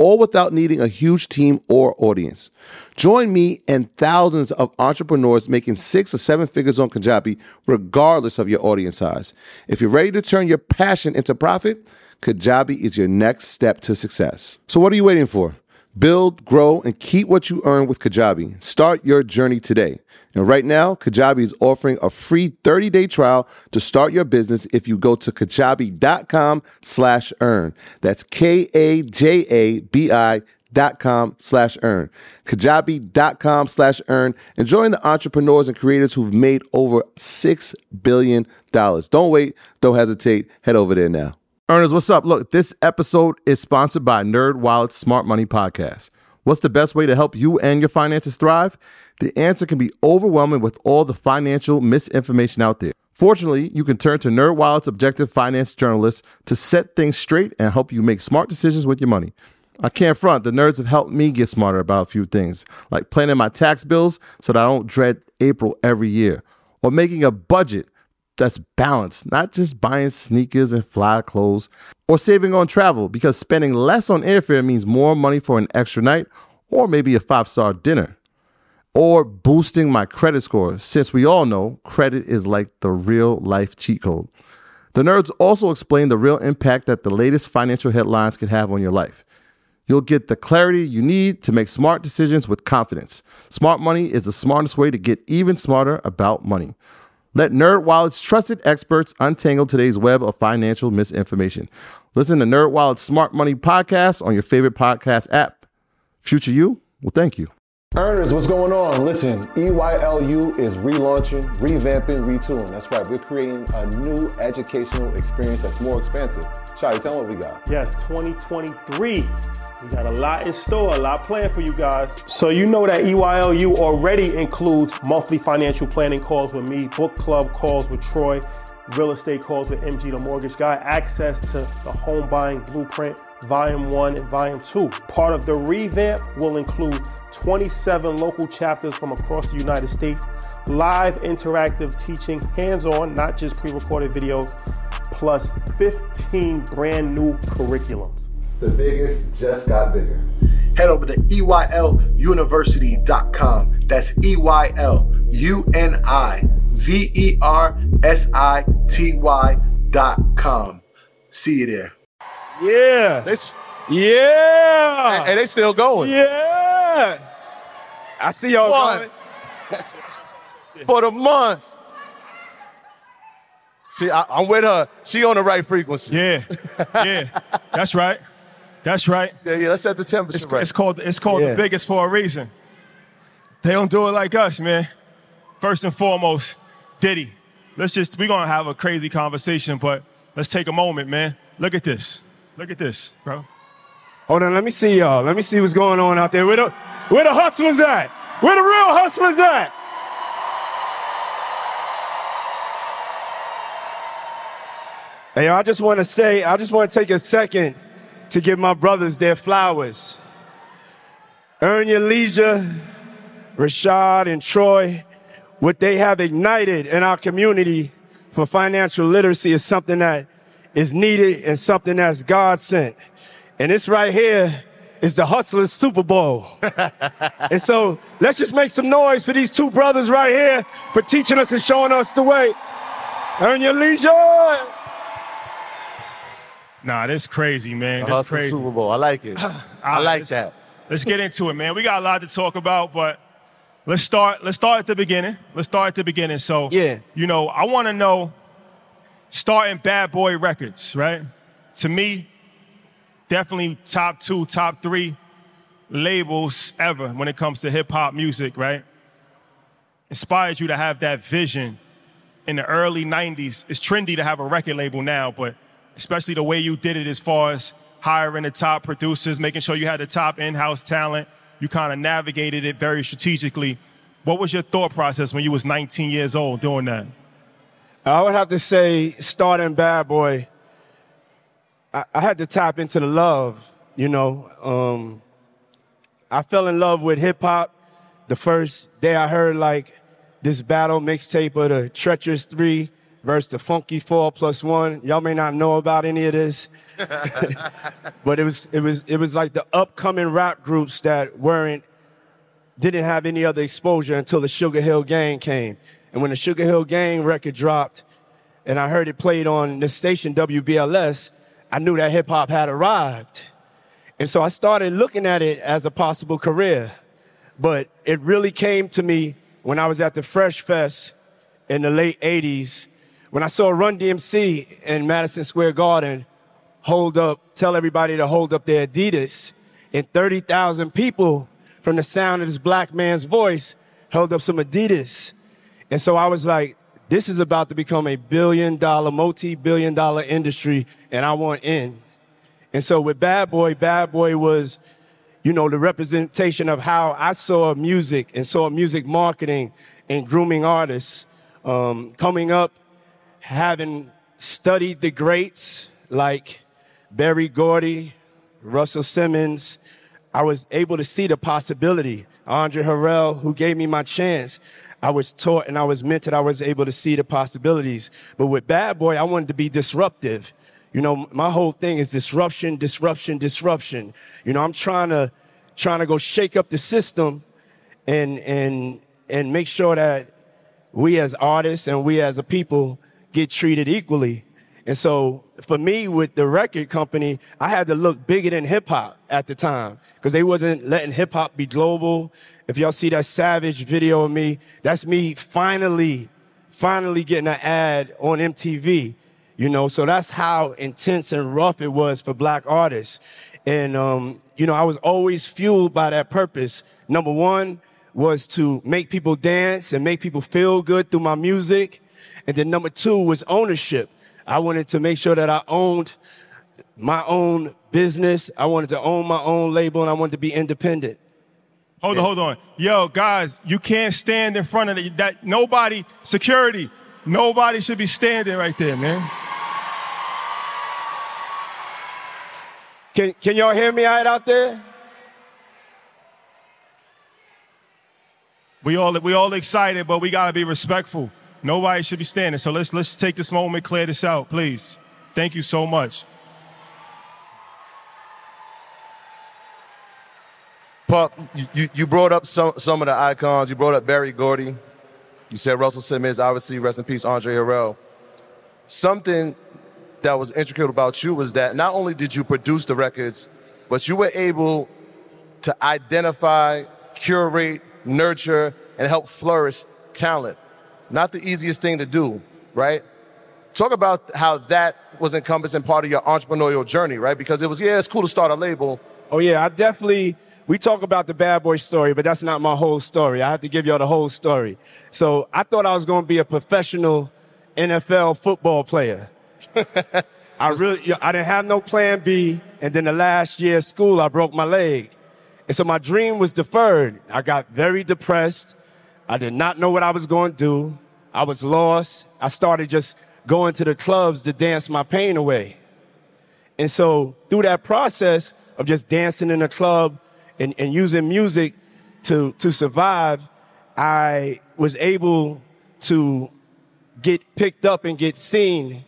all without needing a huge team or audience. Join me and thousands of entrepreneurs making six or seven figures on Kajabi, regardless of your audience size. If you're ready to turn your passion into profit, Kajabi is your next step to success. So, what are you waiting for? Build, grow, and keep what you earn with Kajabi. Start your journey today. And right now, Kajabi is offering a free 30-day trial to start your business if you go to kajabi.com slash earn. That's K-A-J-A-B-I dot com slash earn. Kajabi.com slash earn and join the entrepreneurs and creators who've made over $6 billion. Don't wait. Don't hesitate. Head over there now. Earners, what's up? Look, this episode is sponsored by NerdWallet's Smart Money Podcast. What's the best way to help you and your finances thrive? The answer can be overwhelming with all the financial misinformation out there. Fortunately, you can turn to NerdWallet's objective finance journalists to set things straight and help you make smart decisions with your money. I can't front, the nerds have helped me get smarter about a few things, like planning my tax bills so that I don't dread April every year, or making a budget that's balanced, not just buying sneakers and fly clothes, or saving on travel because spending less on airfare means more money for an extra night or maybe a five star dinner or boosting my credit score, since we all know credit is like the real life cheat code. The nerds also explain the real impact that the latest financial headlines can have on your life. You'll get the clarity you need to make smart decisions with confidence. Smart money is the smartest way to get even smarter about money. Let NerdWallet's trusted experts untangle today's web of financial misinformation. Listen to NerdWallet's Smart Money podcast on your favorite podcast app. Future you well, thank you. Earners, what's going on? Listen, EYLU is relaunching, revamping, retooling. That's right, we're creating a new educational experience that's more expansive. Shotty, tell them what we got. Yes, 2023. We got a lot in store, a lot planned for you guys. So you know that EYLU already includes monthly financial planning calls with me, book club calls with Troy, real estate calls with MG the Mortgage Guy, access to the home buying blueprint Volume 1 and Volume 2. Part of the revamp will include 27 local chapters from across the United States, live interactive teaching, hands on, not just pre recorded videos, plus 15 brand new curriculums. The biggest just got bigger. Head over to EYLUniversity.com. That's E Y L U N I V E R S I T Y.com. See you there. Yeah. They, Yeah. and, and they still going. yeah. I see y'all One. going. For the months. See, I, I'm with her. She on the right frequency. Yeah, yeah, that's right. That's right. Yeah, yeah, let's set the temperature It's, right. it's called it's called Yeah. the biggest for a reason. They don't do it like us, man. First and foremost, Diddy. Let's just we're gonna have a crazy conversation, but let's take a moment, man. Look at this. Look at this, bro. Hold on, let me see y'all. Let me see what's going on out there. Where the, where the hustlers at? Where the real hustlers at? Hey, I just want to say, I just want to take a second to give my brothers their flowers. Earn your leisure, Rashad and Troy, what they have ignited in our community for financial literacy is something that is needed and something that's God sent. And this right here is the Hustlers Super Bowl. and so let's just make some noise for these two brothers right here for teaching us and showing us the way. Earn your leisure. Nah, that's crazy, man. That's Hustle crazy. Super Bowl. I like it. Ah, I like let's- that. Let's get into it, man. We got a lot to talk about, but let's start. Let's start at the beginning. Let's start at the beginning. So, Yeah. you know, I want to know starting Bad Boy Records, right? To me, definitely top two, top three labels ever when it comes to hip hop music, right? Inspired you to have that vision in the early 90s. It's trendy to have a record label now, but especially the way you did it as far as hiring the top producers, making sure you had the top in house talent. You kind of navigated it very strategically. What was your thought process when you was 19 years old doing that? I would have to say, starting Bad Boy, I, I had to tap into the love. You know, um, I fell in love with hip hop the first day I heard like this battle mixtape of the Treacherous Three versus the Funky Four plus one. Y'all may not know about any of this, but it was it was it was like the upcoming rap groups that weren't didn't have any other exposure until the Sugar Hill Gang came. And when the Sugar Hill Gang record dropped, and I heard it played on the station WBLS, I knew that hip hop had arrived. And so I started looking at it as a possible career. But it really came to me when I was at the Fresh Fest in the late 80s, when I saw Run DMC in Madison Square Garden hold up, tell everybody to hold up their Adidas, and 30,000 people from the sound of this black man's voice held up some Adidas. And so I was like, this is about to become a billion dollar, multi billion dollar industry, and I want in. And so with Bad Boy, Bad Boy was, you know, the representation of how I saw music and saw music marketing and grooming artists. Um, coming up, having studied the greats like Berry Gordy, Russell Simmons, I was able to see the possibility. Andre Harrell, who gave me my chance, I was taught and I was mentored. I was able to see the possibilities. But with Bad Boy, I wanted to be disruptive. You know, my whole thing is disruption, disruption, disruption. You know, I'm trying to trying to go shake up the system and and and make sure that we as artists and we as a people get treated equally. And so for me with the record company, I had to look bigger than hip hop at the time because they wasn't letting hip hop be global. If y'all see that Savage video of me, that's me finally, finally getting an ad on MTV. You know, so that's how intense and rough it was for black artists. And, um, you know, I was always fueled by that purpose. Number one was to make people dance and make people feel good through my music. And then number two was ownership. I wanted to make sure that I owned my own business. I wanted to own my own label and I wanted to be independent. Hold on, hold on. Yo, guys, you can't stand in front of the, that. Nobody, security, nobody should be standing right there, man. Can, can y'all hear me out out there? We all we all excited, but we gotta be respectful. Nobody should be standing. So let's let's take this moment, clear this out, please. Thank you so much. Puff, you, you, brought up some, some of the icons. You brought up Berry Gordy. You said Russell Simmons, obviously, rest in peace, Andre Harrell. Something that was intricate about you was that not only did you produce the records, but you were able to identify, curate, nurture, and help flourish talent. Not the easiest thing to do, right? Talk about how that was encompassing part of your entrepreneurial journey, right? Because it was, yeah, it's cool to start a label. Oh, yeah, I definitely. We talk about the bad boy story, but that's not my whole story. I have to give y'all the whole story. So I thought I was going to be a professional NFL football player. I really, I didn't have no plan B. And then the last year of school, I broke my leg. And so my dream was deferred. I got very depressed. I did not know what I was going to do. I was lost. I started just going to the clubs to dance my pain away. And so through that process of just dancing in a club and, and using music to, to survive, I was able to get picked up and get seen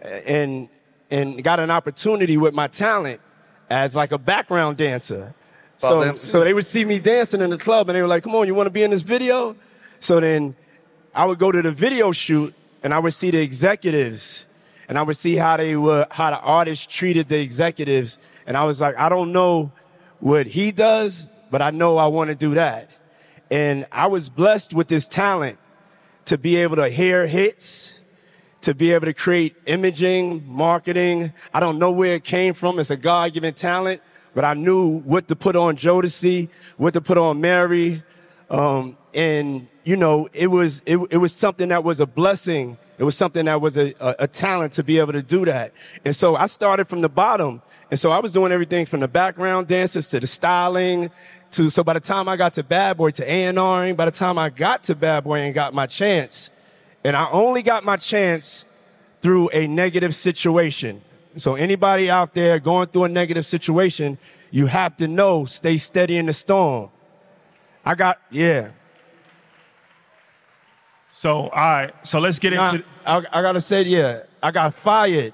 and, and got an opportunity with my talent as like a background dancer. So, so they would see me dancing in the club and they were like, come on, you want to be in this video? So then I would go to the video shoot and I would see the executives and I would see how they were, how the artists treated the executives. And I was like, I don't know what he does, but I know I want to do that. And I was blessed with this talent to be able to hear hits, to be able to create imaging, marketing. I don't know where it came from. It's a God given talent, but I knew what to put on Jodeci, what to put on Mary. Um, and, you know, it was, it, it was something that was a blessing. It was something that was a, a, a talent to be able to do that. And so I started from the bottom. And so I was doing everything from the background dances to the styling to, so by the time I got to Bad Boy to A&Ring, by the time I got to Bad Boy and got my chance, and I only got my chance through a negative situation. So anybody out there going through a negative situation, you have to know, stay steady in the storm. I got, yeah. So, all right. So let's get Nah, into. I, I gotta say, yeah, I got fired.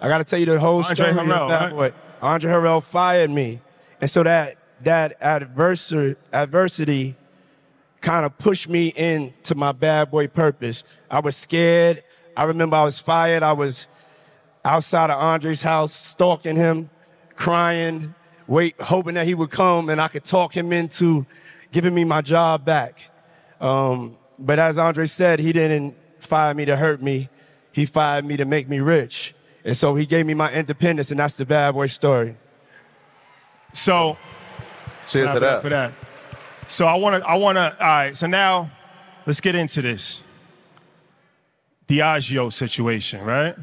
I gotta tell you the whole Andre story. Harrell, that right? boy. Andre Harrell fired me, and so that that adversar- adversity kind of pushed me into my bad boy purpose. I was scared. I remember I was fired. I was outside of Andre's house, stalking him, crying, wait, hoping that he would come and I could talk him into giving me my job back. Um, but as Andre said, he didn't fire me to hurt me. He fired me to make me rich. And so he gave me my independence, and that's the bad boy story. So, Cheers to that. for that. So I want to. I want to. All right. So now, let's get into this. Diageo situation, right?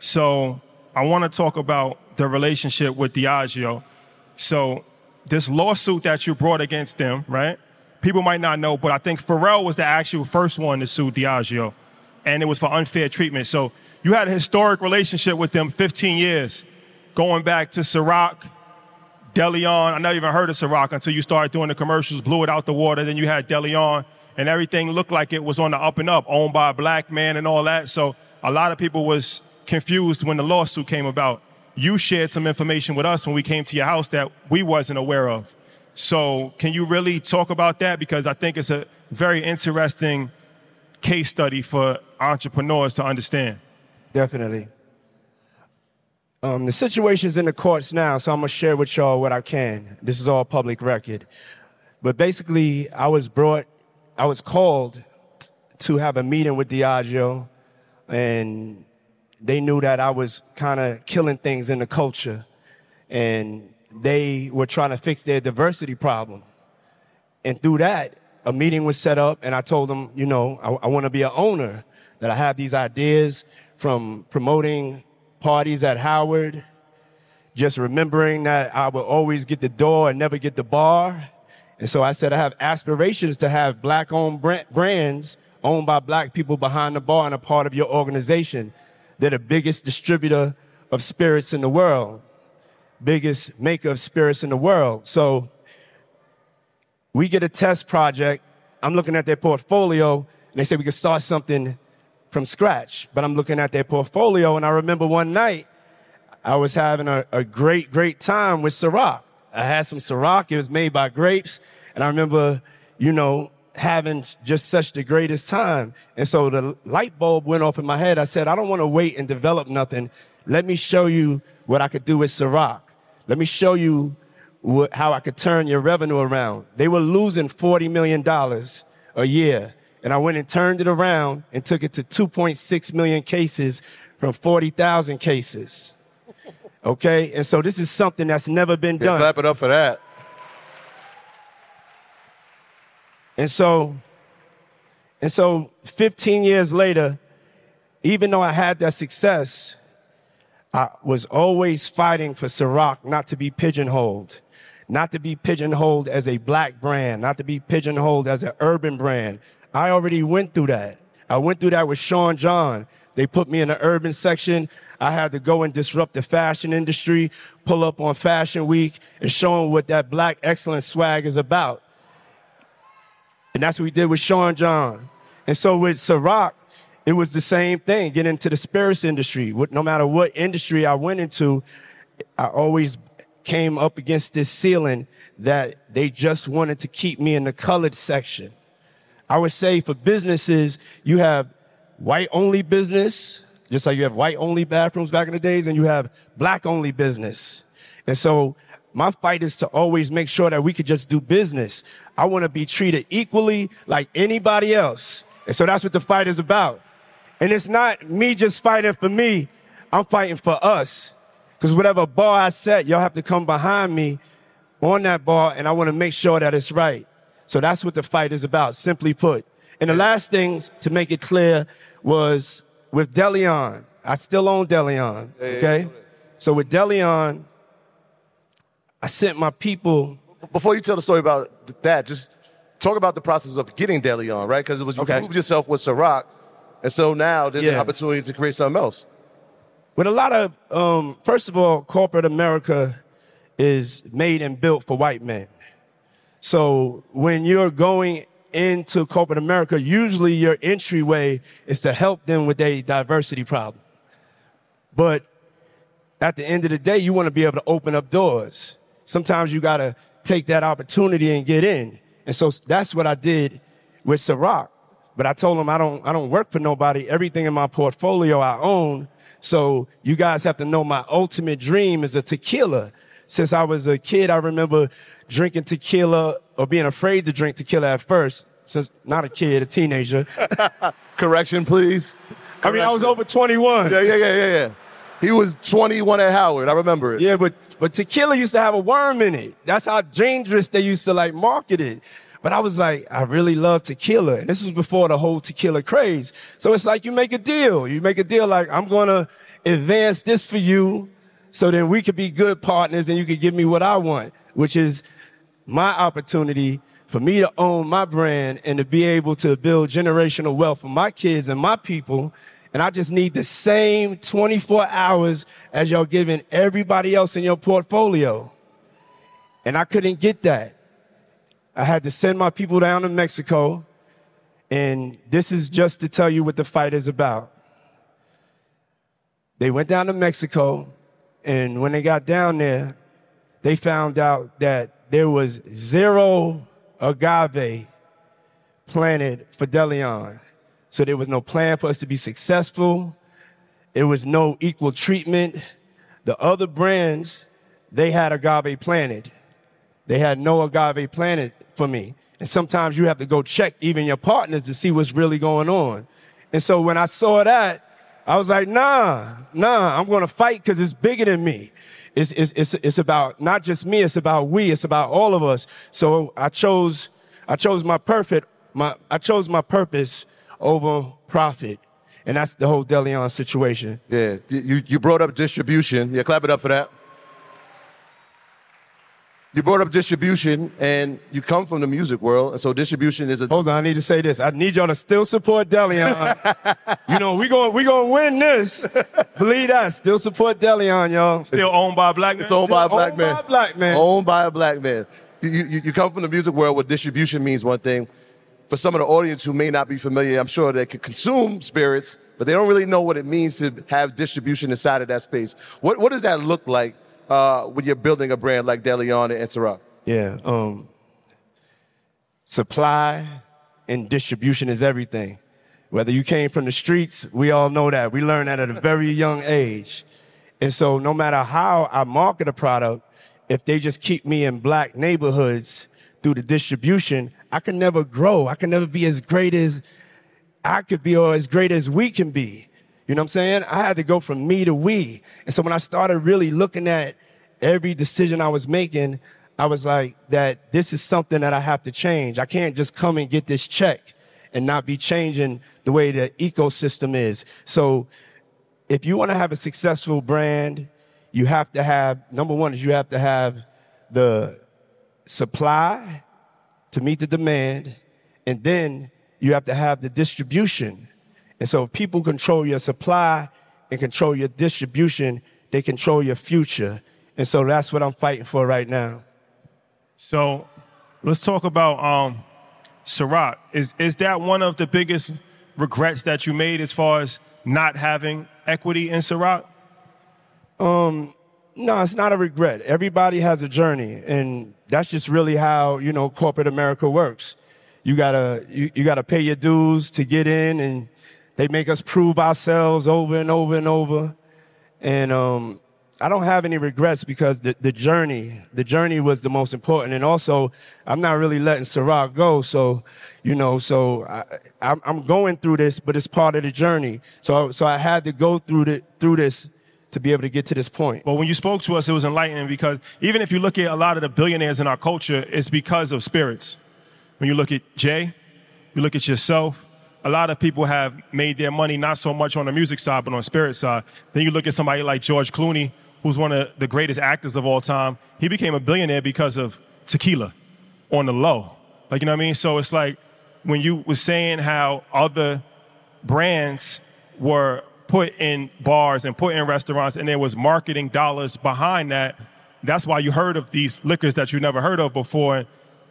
So I want to talk about the relationship with Diageo. So this lawsuit that you brought against them, right? People might not know, but I think Pharrell was the actual first one to sue Diageo, and it was for unfair treatment. So you had a historic relationship with them, 15 years, going back to Ciroc, DeLeon. I never even heard of Ciroc until you started doing the commercials, blew it out the water. Then you had DeLeon, and everything looked like it was on the up and up, owned by a black man and all that. So a lot of people was confused when the lawsuit came about. You shared some information with us when we came to your house that we wasn't aware of. So can you really talk about that? Because I think it's a very interesting case study for entrepreneurs to understand. Definitely. Um, the situation's in the courts now, so I'm gonna share with y'all what I can. This is all public record. But basically, I was brought, I was called t- to have a meeting with Diageo, and they knew that I was kind of killing things in the culture, and they were trying to fix their diversity problem. And through that, a meeting was set up, and I told them, you know, I, I want to be an owner, that I have these ideas from promoting parties at Howard, just remembering that I would always get the door and never get the bar. And so I said, I have aspirations to have black owned brands owned by black people behind the bar and a part of your organization. They're the biggest distributor of spirits in the world, biggest maker of spirits in the world. So we get a test project. I'm looking at their portfolio, and they say we can start something from scratch. But I'm looking at their portfolio, and I remember one night I was having a, a great, great time with Ciroc. I had some Ciroc. It was made by grapes, and I remember, you know, having just such the greatest time. And so the light bulb went off in my head. I said, I don't want to wait and develop nothing. Let me show you what I could do with Ciroc. Let me show you what, how I could turn your revenue around. They were losing $40 million a year. And I went and turned it around and took it to 2.6 million cases from 40,000 cases. Okay? And so this is something that's never been Yeah, done. clap it up for that. And so, and so 15 years later, even though I had that success, I was always fighting for Ciroc not to be pigeonholed, not to be pigeonholed as a black brand, not to be pigeonholed as an urban brand. I already went through that. I went through that with Sean John. They put me in the urban section. I had to go and disrupt the fashion industry, pull up on Fashion Week, and show them what that black excellence swag is about. And that's what we did with Sean John. And so with Ciroc, it was the same thing, get into the spirits industry. No matter what industry I went into, I always came up against this ceiling that they just wanted to keep me in the colored section. I would say for businesses, you have white only business, just like you have white only bathrooms back in the days, and you have black only business. And so my fight is to always make sure that we could just do business. I want to be treated equally like anybody else. And so that's what the fight is about. And it's not me just fighting for me. I'm fighting for us. Because whatever bar I set, y'all have to come behind me on that bar, and I want to make sure that it's right. So that's what the fight is about, simply put. And the last things to make it clear was with Deleon. I still own Deleon. Okay. So with Deleon, I sent my people. Before you tell the story about that, just talk about the process of getting Deleon, right? Because it was you Okay. proved yourself with Ciroc, and so now there's an opportunity to create something else. With a lot of, um, first of all, corporate America is made and built for white men. So when you're going into corporate America, usually your entryway is to help them with their diversity problem. But at the end of the day, you want to be able to open up doors. Sometimes you got to take that opportunity and get in. And so that's what I did with Ciroc. But I told him I don't, I don't work for nobody. Everything in my portfolio I own. So you guys have to know my ultimate dream is a tequila. Since I was a kid, I remember drinking tequila or being afraid to drink tequila at first. Since not a kid, a teenager. Correction, please. I mean, I was over 21. Yeah, yeah, yeah, yeah, yeah. He was 21 at Howard. I remember it. Yeah, but but tequila used to have a worm in it. That's how dangerous they used to like market it. But I was like, I really love tequila. And this was before the whole tequila craze. So it's like you make a deal. You make a deal like, I'm gonna advance this for you so then we could be good partners and you could give me what I want, which is my opportunity for me to own my brand and to be able to build generational wealth for my kids and my people. And I just need the same 24 hours as y'all giving everybody else in your portfolio. And I couldn't get that. I had to send my people down to Mexico. And this is just to tell you what the fight is about. They went down to Mexico. And when they got down there, they found out that there was zero agave planted for Deleon. So there was no plan for us to be successful. There was no equal treatment. The other brands, they had agave planted. They had no agave planted for me. And sometimes you have to go check even your partners to see what's really going on. And so when I saw that, I was like, nah, nah, I'm going to fight because it's bigger than me. It's, it's, it's, it's about not just me, it's about we, it's about all of us. So I chose, I chose my perfect, my, I chose my purpose over profit. And that's the whole Deleon situation. Yeah, you, you brought up distribution. Yeah, clap it up for that. You brought up distribution, and you come from the music world, and so distribution is a. Hold on, I need to say this. I need y'all to still support Deleon. you know, we going we gonna win this. Believe that. Still support Deleon, y'all. Still owned by a black man. It's owned by a Still black owned man. by a black man. Owned by a black man. You, you, you come from the music world where distribution means one thing. For some of the audience who may not be familiar, I'm sure they could consume spirits, but they don't really know what it means to have distribution inside of that space. What, what does that look like uh, when you're building a brand like Deleon and Ciroc? Yeah. Um, supply and distribution is everything. Whether you came from the streets, we all know that. We learned that at a very young age. And so no matter how I market a product, if they just keep me in black neighborhoods through the distribution, I can never grow. I can never be as great as I could be or as great as we can be. You know what I'm saying? I had to go from me to we. And so when I started really looking at every decision I was making, I was like, that this is something that I have to change. I can't just come and get this check and not be changing the way the ecosystem is. So if you want to have a successful brand, you have to have, number one is you have to have the supply to meet the demand, and then you have to have the distribution. And so if people control your supply and control your distribution, they control your future. And so that's what I'm fighting for right now. So let's talk about um. Is is that one of the biggest regrets that you made as far as not having equity in Ciroc? No, it's not a regret. Everybody has a journey, and that's just really how you know corporate America works. You gotta you, you gotta pay your dues to get in, and they make us prove ourselves over and over and over. And um, I don't have any regrets because the, the journey, the journey was the most important. And also, I'm not really letting Ciroc go. So, you know, so I, I'm going through this, but it's part of the journey. So, so I had to go through the, through this to be able to get to this point. But when you spoke to us, it was enlightening because even if you look at a lot of the billionaires in our culture, it's because of spirits. When you look at Jay, you look at yourself, a lot of people have made their money not so much on the music side, but on spirit side. Then you look at somebody like George Clooney, who's one of the greatest actors of all time. He became a billionaire because of tequila on the low. Like, you know what I mean? So it's like when you was saying how other brands were put in bars and put in restaurants and there was marketing dollars behind that. That's why you heard of these liquors that you never heard of before.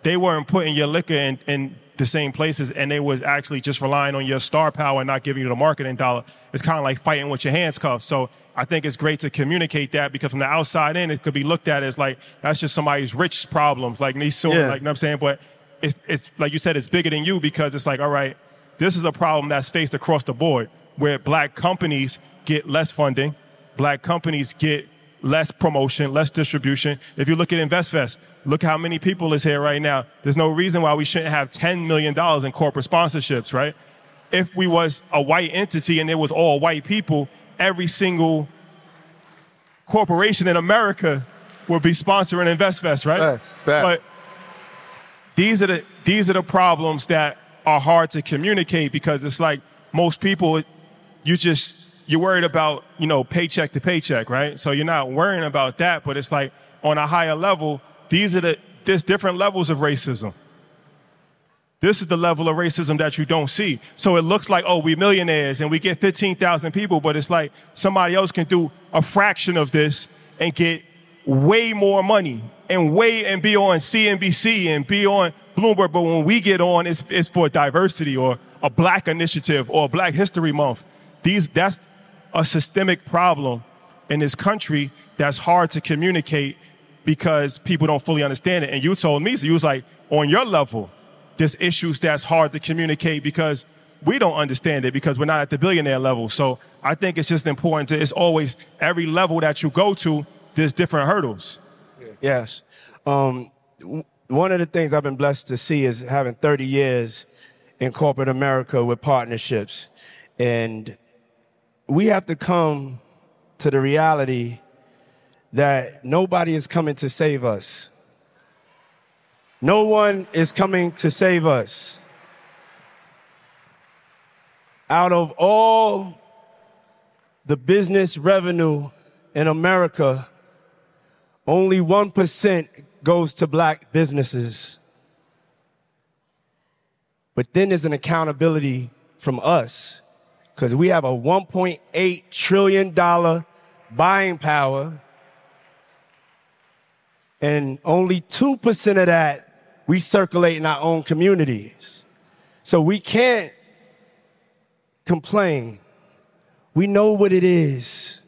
They weren't putting your liquor in, in the same places and they was actually just relying on your star power and not giving you the marketing dollar. It's kind of like fighting with your hands cuffed. So I think it's great to communicate that because from the outside in, it could be looked at as like, that's just somebody's rich problems, like me soon, Yeah. like, you know what I'm saying? But it's, it's, like you said, it's bigger than you because it's like, all right, this is a problem that's faced across the board where black companies get less funding, black companies get less promotion, less distribution. If you look at InvestFest, look how many people is here right now. There's no reason why we shouldn't have $10 million in corporate sponsorships, right? If we was a white entity and it was all white people, every single corporation in America would be sponsoring InvestFest, right? Facts, facts. But these are the these are the problems that are hard to communicate because it's like most people you just you're worried about you know paycheck to paycheck right so you're not worrying about that but it's like on a higher level these are the there's different levels of racism this is the level of racism that you don't see. So it looks like, oh, we millionaires and we get 15,000 people, but it's like somebody else can do a fraction of this and get way more money and way and be on CNBC and be on Bloomberg. But when we get on, it's, it's for diversity or a black initiative or Black History Month. These, that's a systemic problem in this country that's hard to communicate because people don't fully understand it. And you told me, so you was like, on your level, there's issues that's hard to communicate because we don't understand it because we're not at the billionaire level. So I think it's just important to, it's always every level that you go to, there's different hurdles. Yes. Um, one of the things I've been blessed to see is having 30 years in corporate America with partnerships. And we have to come to the reality that nobody is coming to save us. No one is coming to save us. Out of all the business revenue in America, only 1% goes to black businesses. But then there's an accountability from us because we have a $1.8 trillion buying power, and only 2% of that we circulate in our own communities. So we can't complain. We know what it is.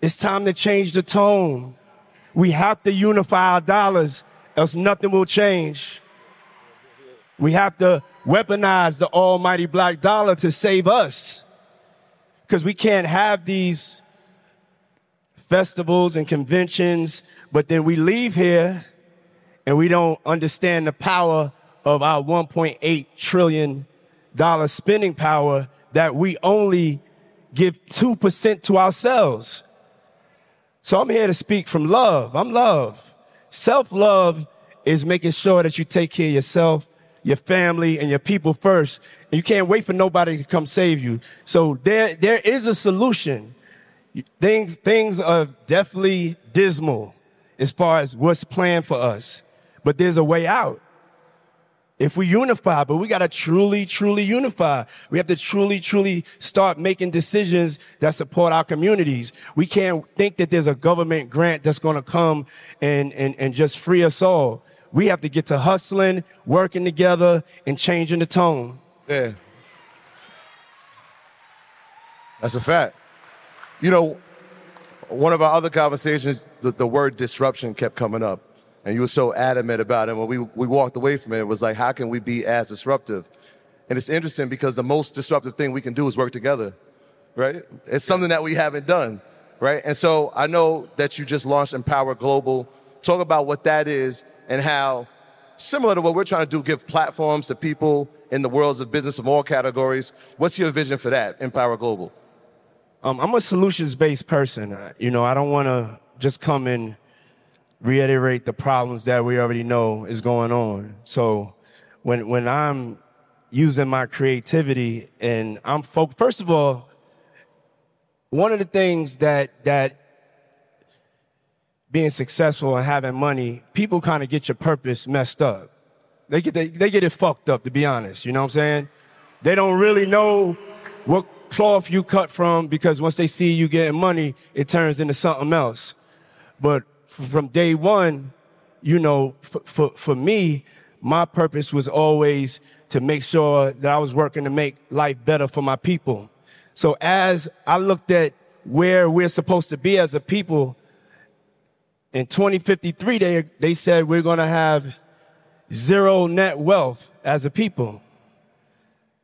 It's time to change the tone. We have to unify our dollars, else nothing will change. We have to weaponize the almighty black dollar to save us. Because we can't have these festivals and conventions, but then we leave here and we don't understand the power of our 1.8 trillion dollar spending power that we only give 2% to ourselves. So I'm here to speak from love. I'm love. Self love is making sure that you take care of yourself, your family, and your people first. And you can't wait for nobody to come save you. So there, there is a solution. Things, things are definitely dismal as far as what's planned for us, but there's a way out. If we unify, but we got to truly, truly unify. We have to truly, truly start making decisions that support our communities. We can't think that there's a government grant that's to come and, and, and just free us all. We have to get to hustling, working together, and changing the tone. Yeah. That's a fact. You know, one of our other conversations, the, the word disruption kept coming up. And you were so adamant about it. When we, we walked away from it, it was like, how can we be as disruptive? And it's interesting because the most disruptive thing we can do is work together, right? It's something that we haven't done. right? And so I know that you just launched Empower Global. Talk about what that is and how, similar to what we're trying to do, give platforms to people in the worlds of business of all categories. What's your vision for that, Empower Global? Um, I'm a solutions-based person. You know, I don't want to just come and reiterate the problems that we already know is going on. So when when I'm using my creativity and I'm first of all, one of the things that that being successful and having money, people kind of get your purpose messed up. They get they, they get it fucked up, to be honest. You know what I'm saying? They don't really know what cloth you cut from because once they see you getting money, it turns into something else. But from day one, you know, for, for, for me, my purpose was always to make sure that I was working to make life better for my people. So as I looked at where we're supposed to be as a people, in 2053, they, they said we're going to have zero net wealth as a people.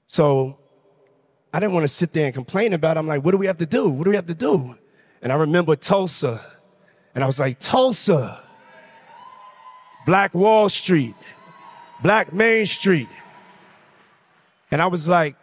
So I didn't want to sit there and complain about it. I'm like, what do we have to do? What do we have to do? And I remember Tulsa. And I was like, Tulsa, Black Wall Street, Black Main Street. And I was like,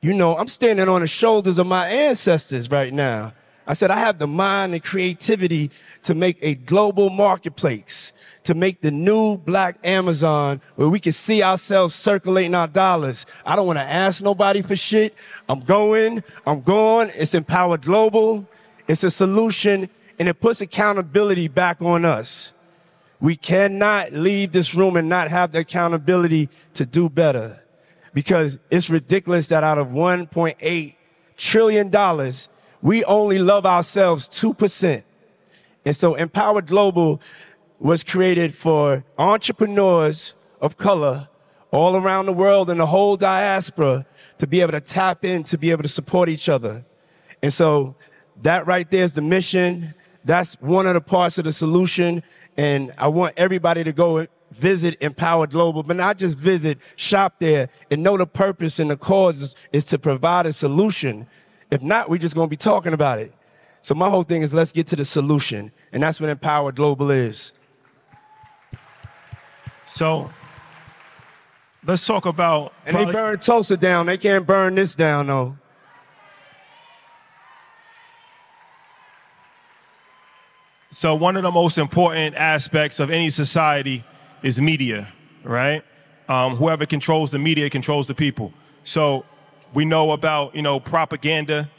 you know, I'm standing on the shoulders of my ancestors right now. I said, I have the mind and creativity to make a global marketplace, to make the new black Amazon where we can see ourselves circulating our dollars. I don't want to ask nobody for shit. I'm going, I'm going. It's empowered global. It's a solution and it puts accountability back on us. We cannot leave this room and not have the accountability to do better because it's ridiculous that out of 1.8 trillion dollars, we only love ourselves 2%. And so Empowered Global was created for entrepreneurs of color all around the world and the whole diaspora to be able to tap in, to be able to support each other. And so that right there is the mission. That's one of the parts of the solution. And I want everybody to go visit Empower Global, but not just visit, shop there and know the purpose and the cause is, is to provide a solution. If not, we're just going to be talking about it. So my whole thing is let's get to the solution. And that's what Empower Global is. So let's talk about. And they burn Tulsa down. They can't burn this down though. So one of the most important aspects of any society is media, right? Um, whoever controls the media controls the people. So we know about you know propaganda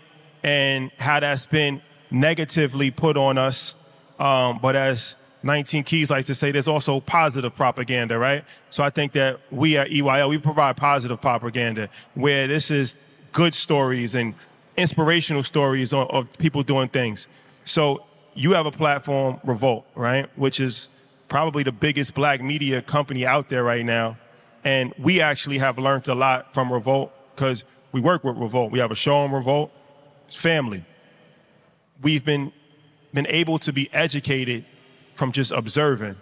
and how that's been negatively put on us. Um, but as 19 Keys likes to say, there's also positive propaganda, right? So I think that we at EYL we provide positive propaganda where this is good stories and inspirational stories of, of people doing things. So you have a platform, Revolt, right? Which is probably the biggest black media company out there right now. And we actually have learned a lot from Revolt because we work with Revolt. We have a show on Revolt. It's family. We've been been able to be educated from just observing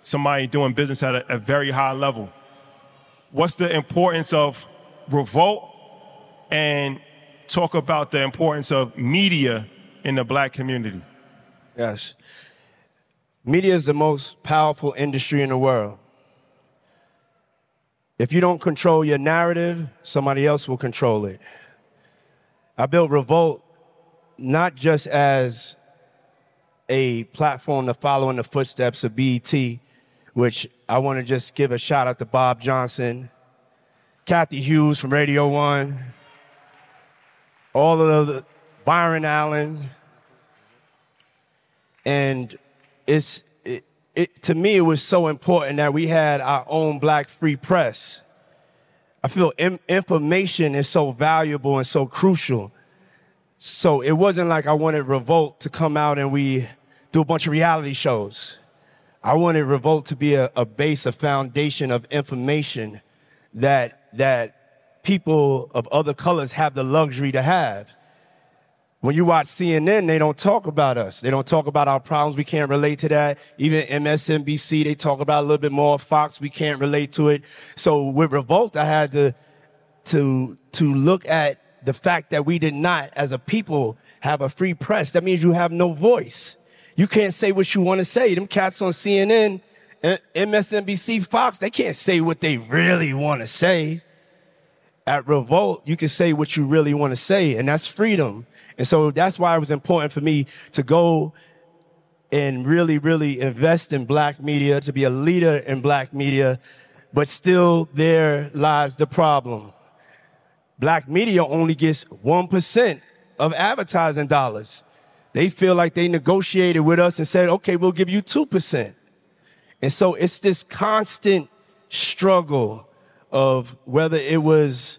somebody doing business at a, a very high level. What's the importance of Revolt and talk about the importance of media in the black community? Yes. Media is the most powerful industry in the world. If you don't control your narrative, somebody else will control it. I built Revolt not just as a platform to follow in the footsteps of BET, which I want to just give a shout out to Bob Johnson, Cathy Hughes from Radio One, all of the Byron Allen, and it's it, to me it was so important that we had our own black free press. I feel in, information is so valuable and so crucial. So it wasn't like i wanted revolt to come out and we do a bunch of reality shows. I wanted revolt to be a, a base a foundation of information that that people of other colors have the luxury to have when you watch CNN, they don't talk about us. They don't talk about our problems. We can't relate to that. Even MSNBC, they talk about a little bit more. Fox, we can't relate to it. So with Revolt, I had to, to, to look at the fact that we did not, as a people, have a free press. That means you have no voice. You can't say what you want to say. Them cats on CNN, MSNBC, Fox, they can't say what they really want to say. At Revolt, you can say what you really want to say, and that's freedom. And so that's why it was important for me to go and really, really invest in black media, to be a leader in black media, but still there lies the problem. Black media only gets 1% of advertising dollars. They feel like they negotiated with us and said, okay, we'll give you 2%. And so it's this constant struggle of whether it was,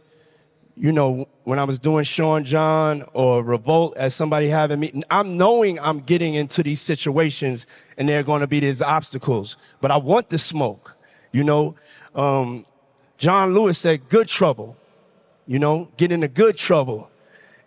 you know, when I was doing Sean John or Revolt as somebody having me, I'm knowing I'm getting into these situations and there are going to be these obstacles, but I want the smoke. You know, um, John Lewis said, good trouble, you know, get into good trouble.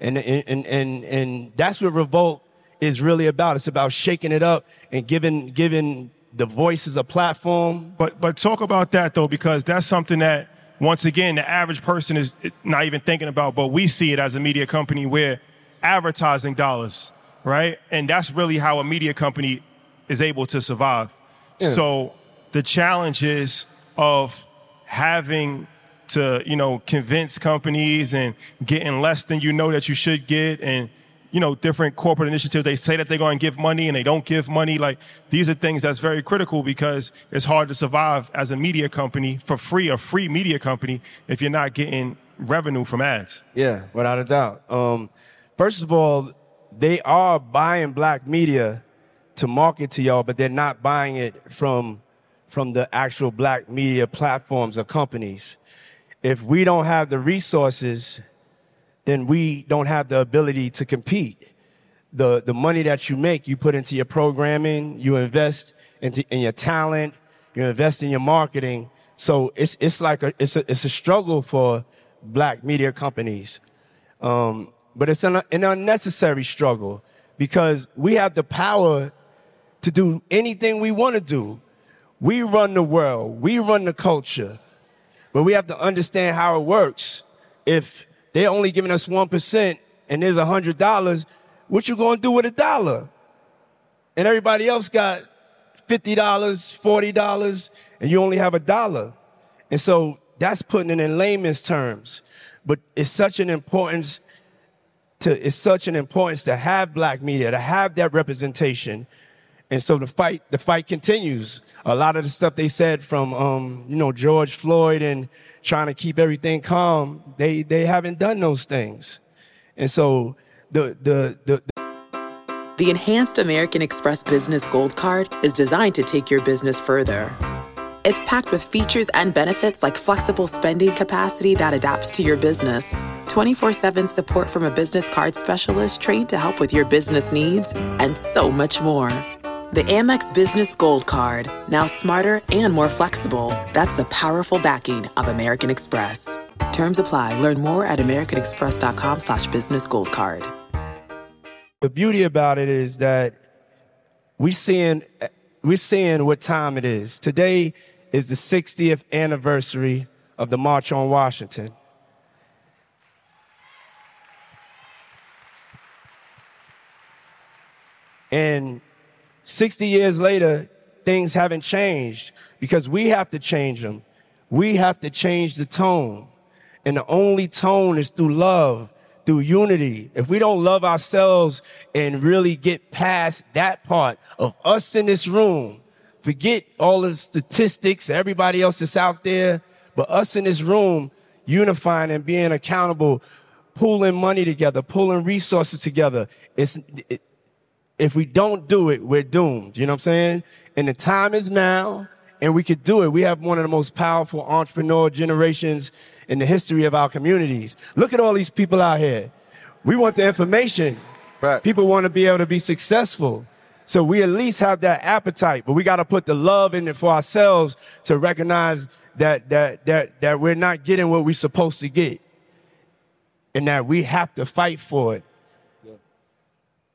And, and, and, and that's what Revolt is really about. It's about shaking it up and giving, giving the voices a platform. But, but talk about that though, because that's something that once again, the average person is not even thinking about, but we see it as a media company where advertising dollars, right? And that's really how a media company is able to survive. Yeah. So the challenges of having to, you know, convince companies and getting less than you know that you should get and you know, different corporate initiatives. They say that they're going to give money and they don't give money. Like these are things that's very critical because it's hard to survive as a media company for free, a free media company, if you're not getting revenue from ads. Yeah, without a doubt. Um, first of all, they are buying black media to market to y'all, but they're not buying it from from the actual black media platforms or companies. If we don't have the resources then we don't have the ability to compete. The, the money that you make, you put into your programming, you invest into, in your talent, you invest in your marketing. So it's, it's like a, it's a, it's a struggle for black media companies. Um, but it's an, an unnecessary struggle because we have the power to do anything we want to do. We run the world. We run the culture. But we have to understand how it works. If they're only giving us 1% and there's $100. What you going to do with a dollar? And everybody else got $50, $40, and you only have a dollar. And so that's putting it in layman's terms. But it's such an importance to, it's such an importance to have black media, to have that representation. And so the fight, the fight continues. A lot of the stuff they said from, um, you know, George Floyd and trying to keep everything calm, they, they haven't done those things. And so the, the, the, the, the Enhanced American Express Business Gold Card is designed to take your business further. It's packed with features and benefits like flexible spending capacity that adapts to your business, 24 7 support from a business card specialist trained to help with your business needs, and so much more. The Amex Business Gold Card. Now smarter and more flexible. That's the powerful backing of American Express. Terms apply. Learn more at americanexpress.com slash business gold card. The beauty about it is that we seeing we're seeing what time it is. Today is the 60th anniversary of the March on Washington. And 60 years later, things haven't changed because we have to change them. We have to change the tone. And the only tone is through love, through unity. If we don't love ourselves and really get past that part of us in this room, forget all the statistics, everybody else that's out there, but us in this room, unifying and being accountable, pulling money together, pulling resources together. It's, it, if we don't do it, we're doomed. You know what I'm saying? And the time is now, and we could do it. We have one of the most powerful entrepreneur generations in the history of our communities. Look at all these people out here. We want the information. Right. People want to be able to be successful. So we at least have that appetite, but we got to put the love in it for ourselves to recognize that, that, that, that we're not getting what we're supposed to get and that we have to fight for it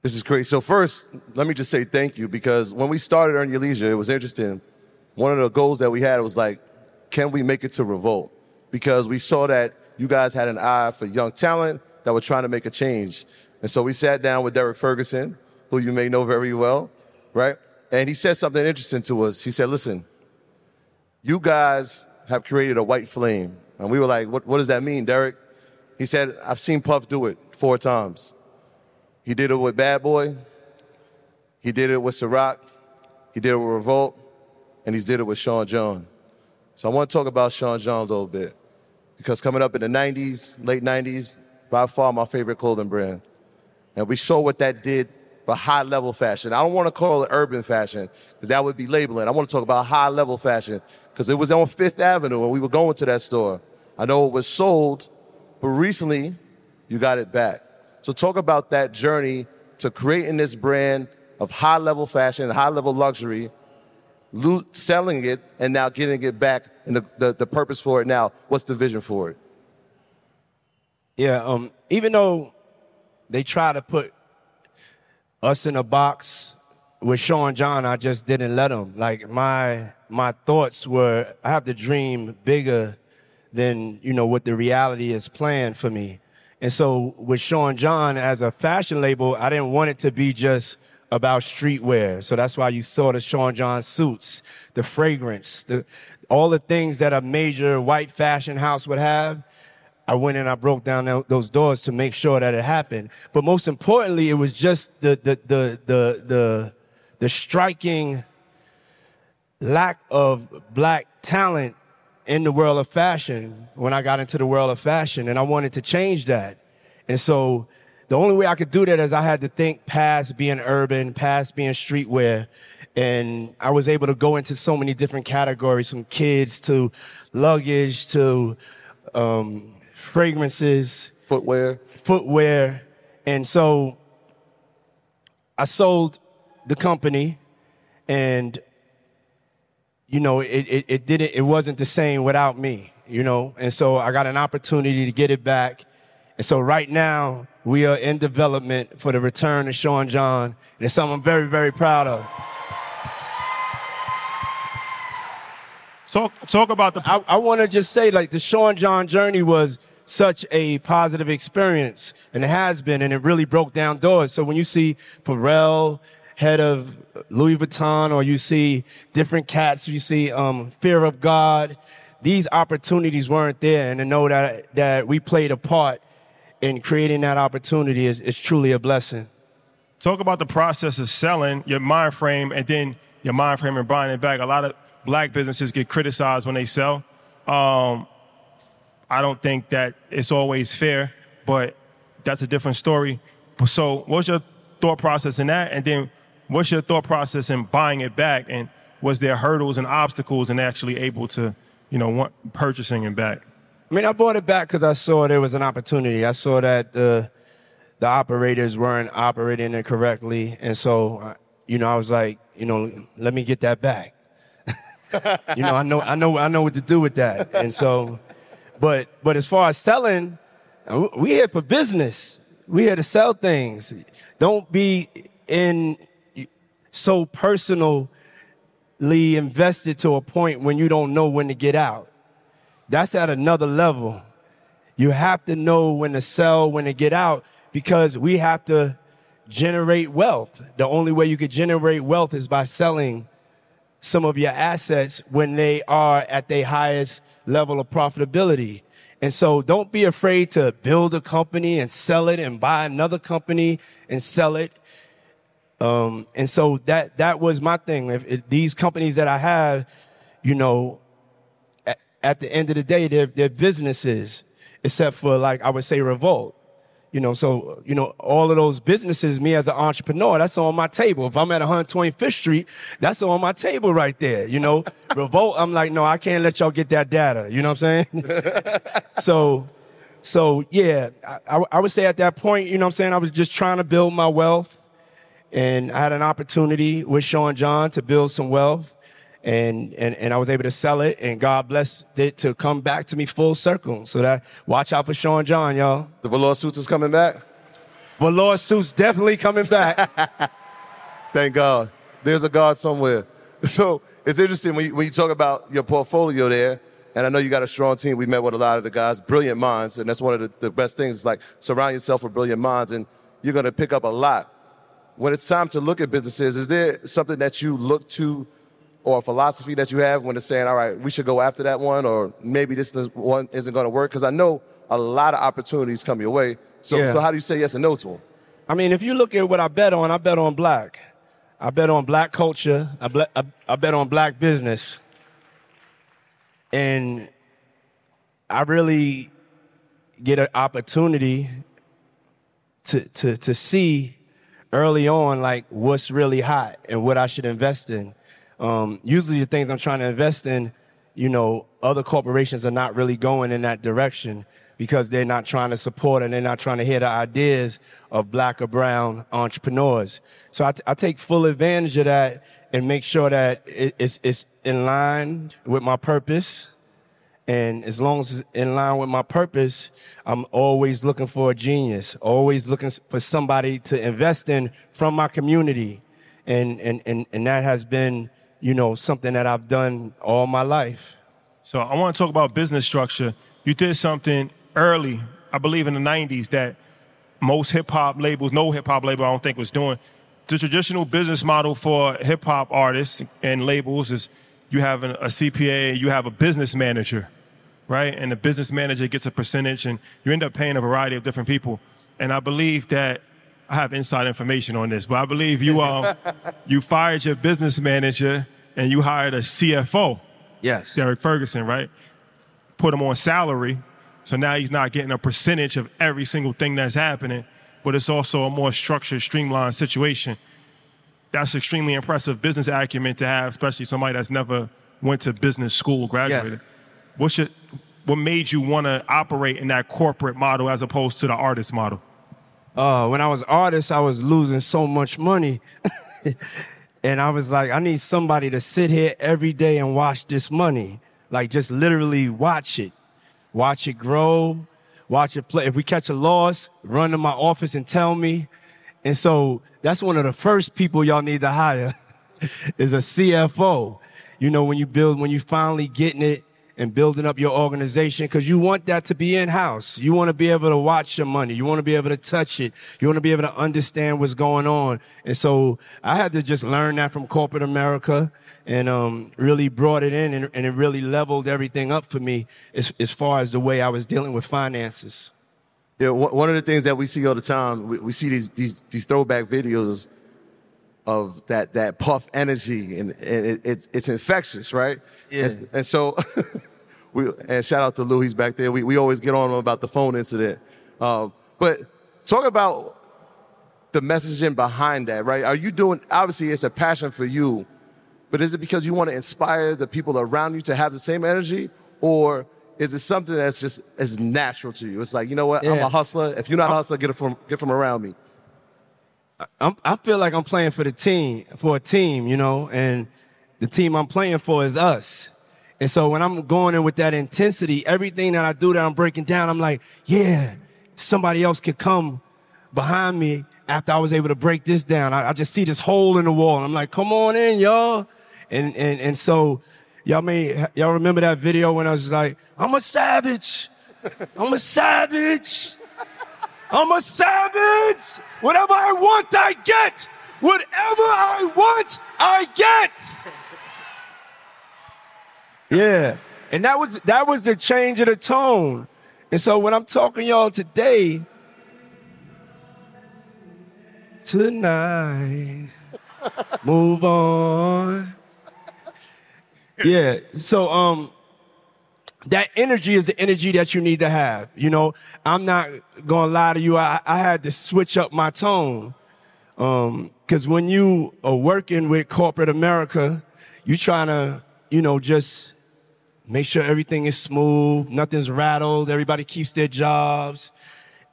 this is crazy. So first, let me just say thank you because when we started Earn Your Leisure, it was interesting. One of the goals that we had was like, can we make it to Revolt? Because we saw that you guys had an eye for young talent, that were trying to make a change. And so we sat down with Derek Ferguson, who you may know very well, right? And he said something interesting to us. He said, listen, you guys have created a white flame. And we were like, what, what does that mean, Derek? He said, I've seen Puff do it four times. He did it with Bad Boy. He did it with Ciroc. He did it with Revolt. And he's did it with Sean John. So I want to talk about Sean John a little bit. Because coming up in the 90s, late 90s, by far my favorite clothing brand. And we saw what that did for high level fashion. I don't want to call it urban fashion because that would be labeling. I want to talk about high level fashion because it was on Fifth Avenue and we were going to that store. I know it was sold, but recently you got it back. So talk about that journey to creating this brand of high level fashion, high level luxury, lo- selling it, and now getting it back and the, the, the purpose for it now. What's the vision for it? Yeah, um, even though they try to put us in a box with Sean John, I just didn't let them. Like my my thoughts were, I have to dream bigger than you know what the reality is planned for me. And so with Sean John as a fashion label, I didn't want it to be just about streetwear. So that's why you saw the Sean John suits, the fragrance, the all the things that a major white fashion house would have. I went and I broke down those doors to make sure that it happened. But most importantly, it was just the the the the the, the striking lack of black talent in the world of fashion when I got into the world of fashion, and I wanted to change that. And so the only way I could do that is I had to think past being urban, past being streetwear. And I was able to go into so many different categories from kids to luggage to um, fragrances, Footwear. footwear. And so I sold the company and you know, it, it, it didn't, it wasn't the same without me, you know? And so I got an opportunity to get it back. And so right now we are in development for the return of Sean John. And it's something I'm very, very proud of. Talk, talk about the. I, I want to just say, like, the Sean John journey was such a positive experience, and it has been, and it really broke down doors. So when you see Pharrell, head of Louis Vuitton, or you see different cats, you see um, Fear of God, these opportunities weren't there, and to know that that we played a part in creating that opportunity is, is truly a blessing. talk about the process of selling your mind frame and then your mind frame and buying it back. A lot of black businesses get criticized when they sell. Um, I don't think that it's always fair, but that's a different story. So, what's your thought process in that? And then, what's your thought process in buying it back? And was there hurdles and obstacles in actually able to, you know, purchasing it back? I mean, I bought it back because I saw there was an opportunity. I saw that the the operators weren't operating it correctly, and so uh, you know, I was like, you know, let me get that back. you know, I know, I know, I know what to do with that, and so, but but as far as selling, uh, we here for business. We here to sell things. Don't be in so personally invested to a point when you don't know when to get out. That's at another level. You have to know when to sell, when to get out, because we have to generate wealth. The only way you could generate wealth is by selling some of your assets when they are at their highest level of profitability. And so don't be afraid to build a company and sell it and buy another company and sell it. Um, and so that, that was my thing. If, if these companies that I have, you know, at, at the end of the day, they're, they're businesses, except for like, I would say Revolt. You know, so, you know, all of those businesses, me as an entrepreneur, that's on my table. If I'm at 125th Street, that's on my table right there. You know, Revolt, I'm like, no, I can't let y'all get that data. You know what I'm saying? so, so yeah, I, I, I would say at that point, you know what I'm saying? I was just trying to build my wealth and I had an opportunity with Sean John to build some wealth and, and, and I was able to sell it and God blessed it to come back to me full circle. So that watch out for Sean John, y'all. The velour suits is coming back. Velour suits definitely coming back. Thank God. There's a God somewhere. So it's interesting when you, when you talk about your portfolio there. And I know you got a strong team. We met with a lot of the guys, brilliant minds, and that's one of the, the best things. Is like surround yourself with brilliant minds, and you're going to pick up a lot. When it's time to look at businesses, is there something that you look to, or a philosophy that you have when it's saying, "All right, we should go after that one," or maybe this one isn't going to work? Because I know a lot of opportunities come your way. So, Yeah. so how do you say yes and no to them? I mean, if you look at what I bet on, I bet on black. I bet on black culture. I, ble- I, I bet on black business. And I really get an opportunity to, to, to see early on, like, what's really hot and what I should invest in. Um, usually the things I'm trying to invest in, you know, other corporations are not really going in that direction because they're not trying to support and they're not trying to hear the ideas of black or brown entrepreneurs. So I, t- I take full advantage of that and make sure that it, it's, it's in line with my purpose. And as long as it's in line with my purpose, I'm always looking for a genius, always looking for somebody to invest in from my community. And, and, and, and that has been, you know, something that I've done all my life. So I want to talk about business structure. You did something early, I believe in the 90s, that most hip hop labels, no hip hop label I don't think was doing. The traditional business model for hip hop artists and labels is you have an- a CPA, you have a business manager, right? And the business manager gets a percentage and you end up paying a variety of different people. And I believe that I have inside information on this, but I believe you um, you fired your business manager and you hired a CFO. Yes. Derek Ferguson, right? Put him on salary. So now he's not getting a percentage of every single thing that's happening, but it's also a more structured, streamlined situation. That's extremely impressive business acumen to have, especially somebody that's never went to business school, graduated. What's your, what made you want to operate in that corporate model as opposed to the artist model? uh, when I was artist, I was losing so much money. and I was like, I need somebody to sit here every day and watch this money. Like just literally watch it. Watch it grow. Watch it play. If we catch a loss, run to my office and tell me. And so that's one of the first people y'all need to hire is a CFO. You know, when you build, when you finally getting it and building up your organization, because you want that to be in house. You want to be able to watch your money. You want to be able to touch it. You want to be able to understand what's going on. And so I had to just learn that from corporate America and um, really brought it in and, and it really leveled everything up for me as, as far as the way I was dealing with finances. Yeah, one of the things that we see all the time, we, we see these, these these throwback videos of that that puff energy, and, and it, it's it's infectious, right? Yeah. And, and so, we and shout out to Lou, he's back there. We we always get on him about the phone incident, um, but talk about the messaging behind that, right? Are you doing? Obviously, it's a passion for you, but is it because you want to inspire the people around you to have the same energy, or is it something that's just as natural to you? It's like you know what, I'm a hustler. If you're not a hustler, get it from get from around me. I'm, I feel like I'm playing for the team, for a team, you know, and the team I'm playing for is us. And so when I'm going in with that intensity, everything that I do that I'm breaking down, I'm like, yeah, somebody else could come behind me after I was able to break this down. I, I just see this hole in the wall. And I'm like, come on in, y'all. And, and, and so y'all may, y'all remember that video when I was like, I'm a savage. I'm a savage. I'm a savage. Whatever I want, I get. Whatever I want, I get. Yeah. And that was that was the change of the tone. And so when I'm talking y'all today, tonight, move on. Yeah. So um that energy is the energy that you need to have. You know, I'm not gonna lie to you. I, I had to switch up my tone. Um, cause when you are working with corporate America, you trying to, you know, just make sure everything is smooth, nothing's rattled, everybody keeps their jobs.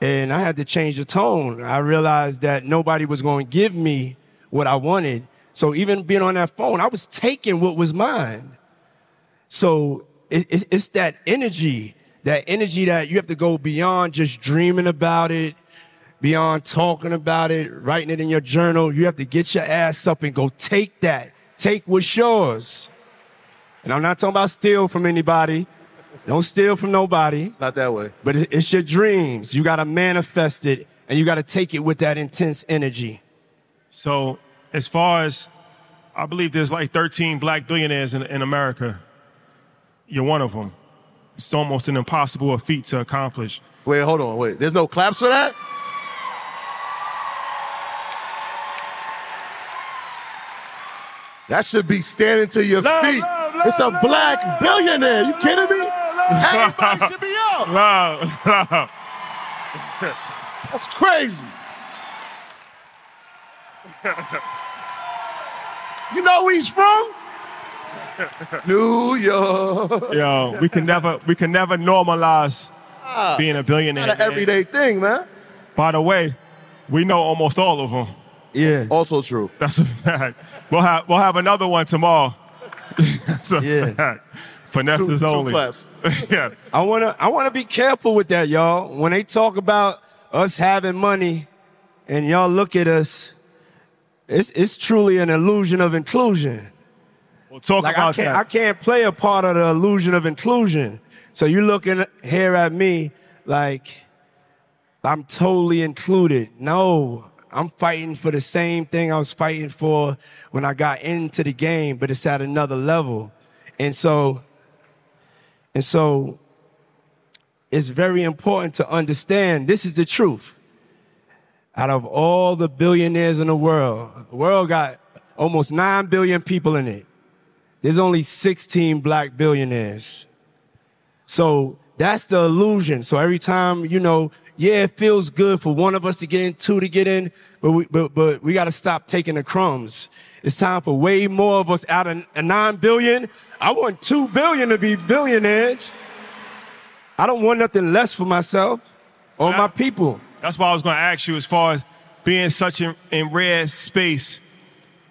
And I had to change the tone. I realized that nobody was going to give me what I wanted. So even being on that phone, I was taking what was mine. So it, it, it's that energy, that energy that you have to go beyond just dreaming about it, beyond talking about it, writing it in your journal. You have to get your ass up and go take that. Take what's yours. And I'm not talking about steal from anybody. Don't steal from nobody. Not that way. But it's your dreams. You got to manifest it and you got to take it with that intense energy. So, as far as I believe there's like 13 black billionaires in, in America, you're one of them. It's almost an impossible feat to accomplish. Wait, hold on. Wait, there's no claps for that? That should be standing to your Love, feet. love, love, it's a black billionaire. You kidding me? Everybody should be up. Love, love. That's crazy. you know where he's from? New York. Yo, we can never we can never normalize ah, being a billionaire. Not an everyday thing, man. By the way, we know almost all of them. Yeah. Also true. That's a fact. We'll have we'll have another one tomorrow. A Yeah. fact. Finesse Two, is two only. claps. yeah. I want to I want to be careful with that, y'all. When they talk about us having money and y'all look at us, it's it's truly an illusion of inclusion. We'll talk Like I about can't that. I can't play a part of the illusion of inclusion. So you're looking here at me like I'm totally included. No, I'm fighting for the same thing I was fighting for when I got into the game, but it's at another level. And so and so it's very important to understand this is the truth. Out of all the billionaires in the world, the world got almost 9 billion people in it. There's only 16 black billionaires. So that's the illusion. So every time, you know, yeah, it feels good for one of us to get in, two to get in, but we, but, but we got to stop taking the crumbs. It's time for way more of us out of a nine billion. I want two billion to be billionaires. I don't want nothing less for myself or my people. That's why I was going to ask you, as far as being such in, in rare space,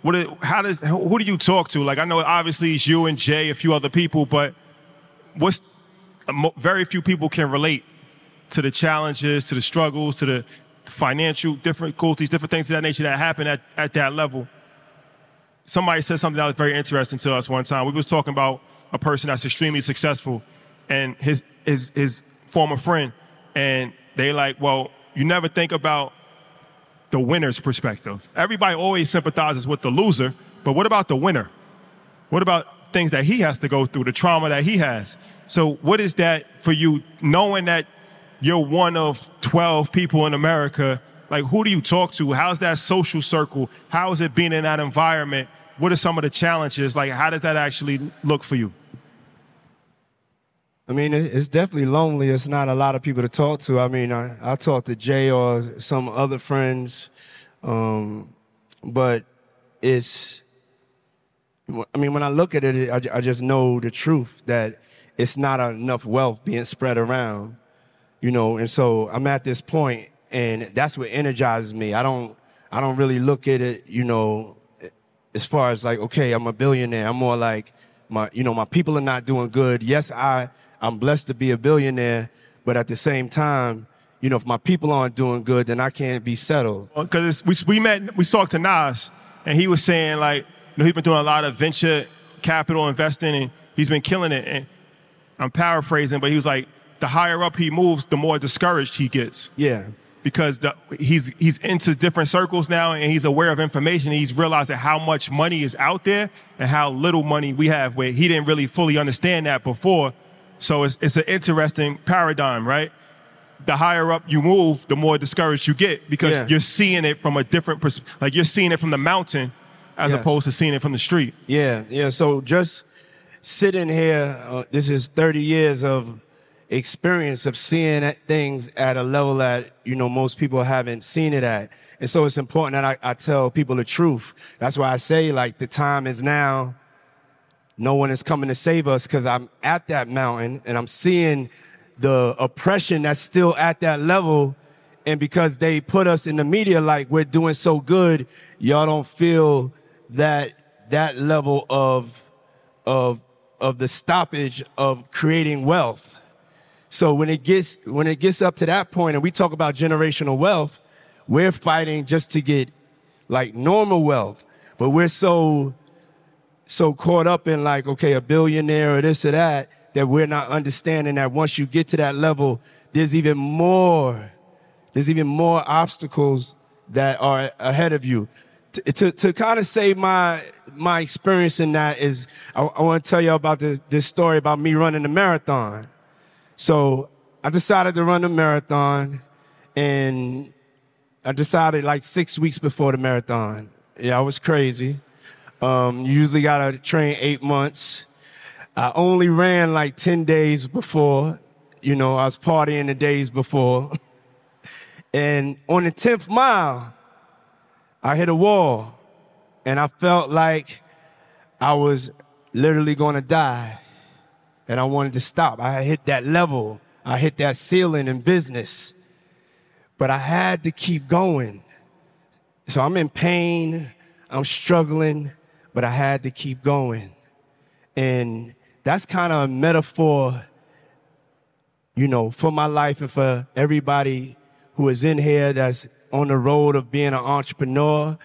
what? Is, how does? Who, do you talk to? Like I know, obviously, it's you and Jay, a few other people, but what's very few people can relate to the challenges, to the struggles, to the financial difficulties, different things of that nature that happen at, at that level. Somebody said something that was very interesting to us one time. We was talking about a person that's extremely successful and his his his former friend, and they like, well, you never think about the winner's perspective. Everybody always sympathizes with the loser, but what about the winner? What about things that he has to go through, the trauma that he has? So, what is that for you, knowing that you're one of 12 people in America? Like, who do you talk to? How's that social circle? How is it being in that environment? What are some of the challenges? Like, how does that actually look for you? I mean, it's definitely lonely. It's not a lot of people to talk to. I mean, I, I talk to Jay or some other friends, um, but it's. I mean, when I look at it, I, I just know the truth that it's not enough wealth being spread around, you know. And so I'm at this point, and that's what energizes me. I don't, I don't really look at it, you know, as far as like, okay, I'm a billionaire. I'm more like my, you know, my people are not doing good. Yes, I, I'm blessed to be a billionaire, but at the same time, you know, if my people aren't doing good, then I can't be settled. Uh, because we we met we talked to Nas and he was saying like know he's been doing a lot of venture capital investing and he's been killing it. And I'm paraphrasing but he was like the higher up he moves the more discouraged he gets. Yeah. because the, he's he's into different circles now and he's aware of information. He's realizing how much money is out there and how little money we have where he didn't really fully understand that before. So it's it's an interesting paradigm right? The higher up you move, the more discouraged you get because Yeah. you're seeing it from a different pers- like you're seeing it from the mountain as Yes. opposed to seeing it from the street. Yeah, yeah. So just sitting here, uh, this is 30 years of experience of seeing things at a level that, you know, most people haven't seen it at. And so it's important that I, I tell people the truth. That's why I say, like, the time is now. No one is coming to save us because I'm at that mountain and I'm seeing the oppression that's still at that level. And because they put us in the media like we're doing so good, y'all don't feel that that level of of of the stoppage of creating wealth. So when it gets when it gets up to that point and we talk about generational wealth, we're fighting just to get like normal wealth. But we're so so caught up in like, okay, a billionaire or this or that, that we're not understanding that once you get to that level, there's even more, there's even more obstacles that are ahead of you. To, to, to kind of say my, my experience in that is, I, I want to tell you about this, this story about me running the marathon. So I decided to run the marathon and I decided like six weeks before the marathon. Yeah, I was crazy. Um, usually gotta train eight months. I only ran like 10 days before. You know, I was partying the days before. and on the 10th mile, I hit a wall and I felt like I was literally going to die and I wanted to stop. I hit that level. I hit that ceiling in business, but I had to keep going. So I'm in pain. I'm struggling but I had to keep going. And that's kind of a metaphor, you know, for my life and for everybody who is in here that's on the road of being an entrepreneur.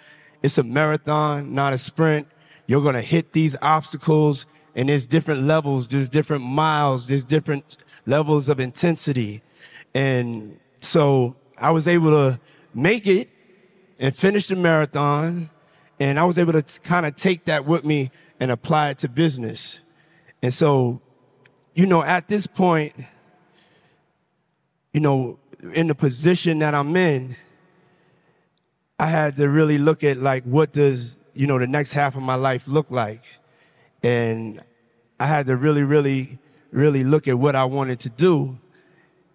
It's a marathon, not a sprint. You're going to hit these obstacles and there's different levels, there's different miles, there's different levels of intensity. And so I was able to make it and finish the marathon and I was able to kind of take that with me and apply it to business. And so, you know, at this point, you know, in the position that I'm in, I had to really look at like what does, you know, the next half of my life look like. And I had to really, really, really look at what I wanted to do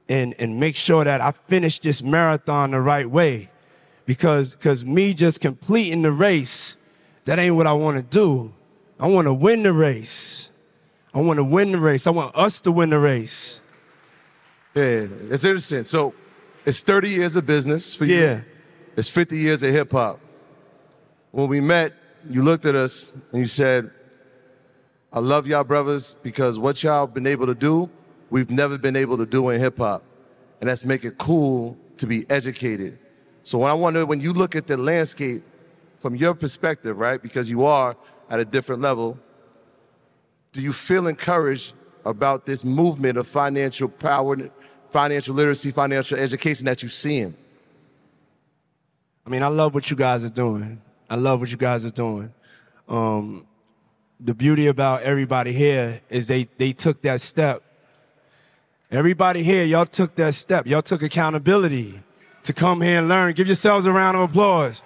and, and make sure that I finished this marathon the right way because because me just completing the race, that ain't what I want to do. I want to win the race. I want to win the race. I want us to win the race. Yeah, it's interesting. So it's 30 years of business for you. Yeah. It's 50 years of hip hop. When we met, you looked at us and you said, I love y'all brothers because what y'all been able to do, we've never been able to do in hip hop. And that's make it cool to be educated so when I wonder when you look at the landscape from your perspective, right? Because you are at a different level, do you feel encouraged about this movement of financial power, financial literacy, financial education that you're seeing? I mean, I love what you guys are doing. I love what you guys are doing. Um, the beauty about everybody here is they, they took that step. Everybody here, y'all took that step. Y'all took accountability to come here and learn. Give yourselves a round of applause.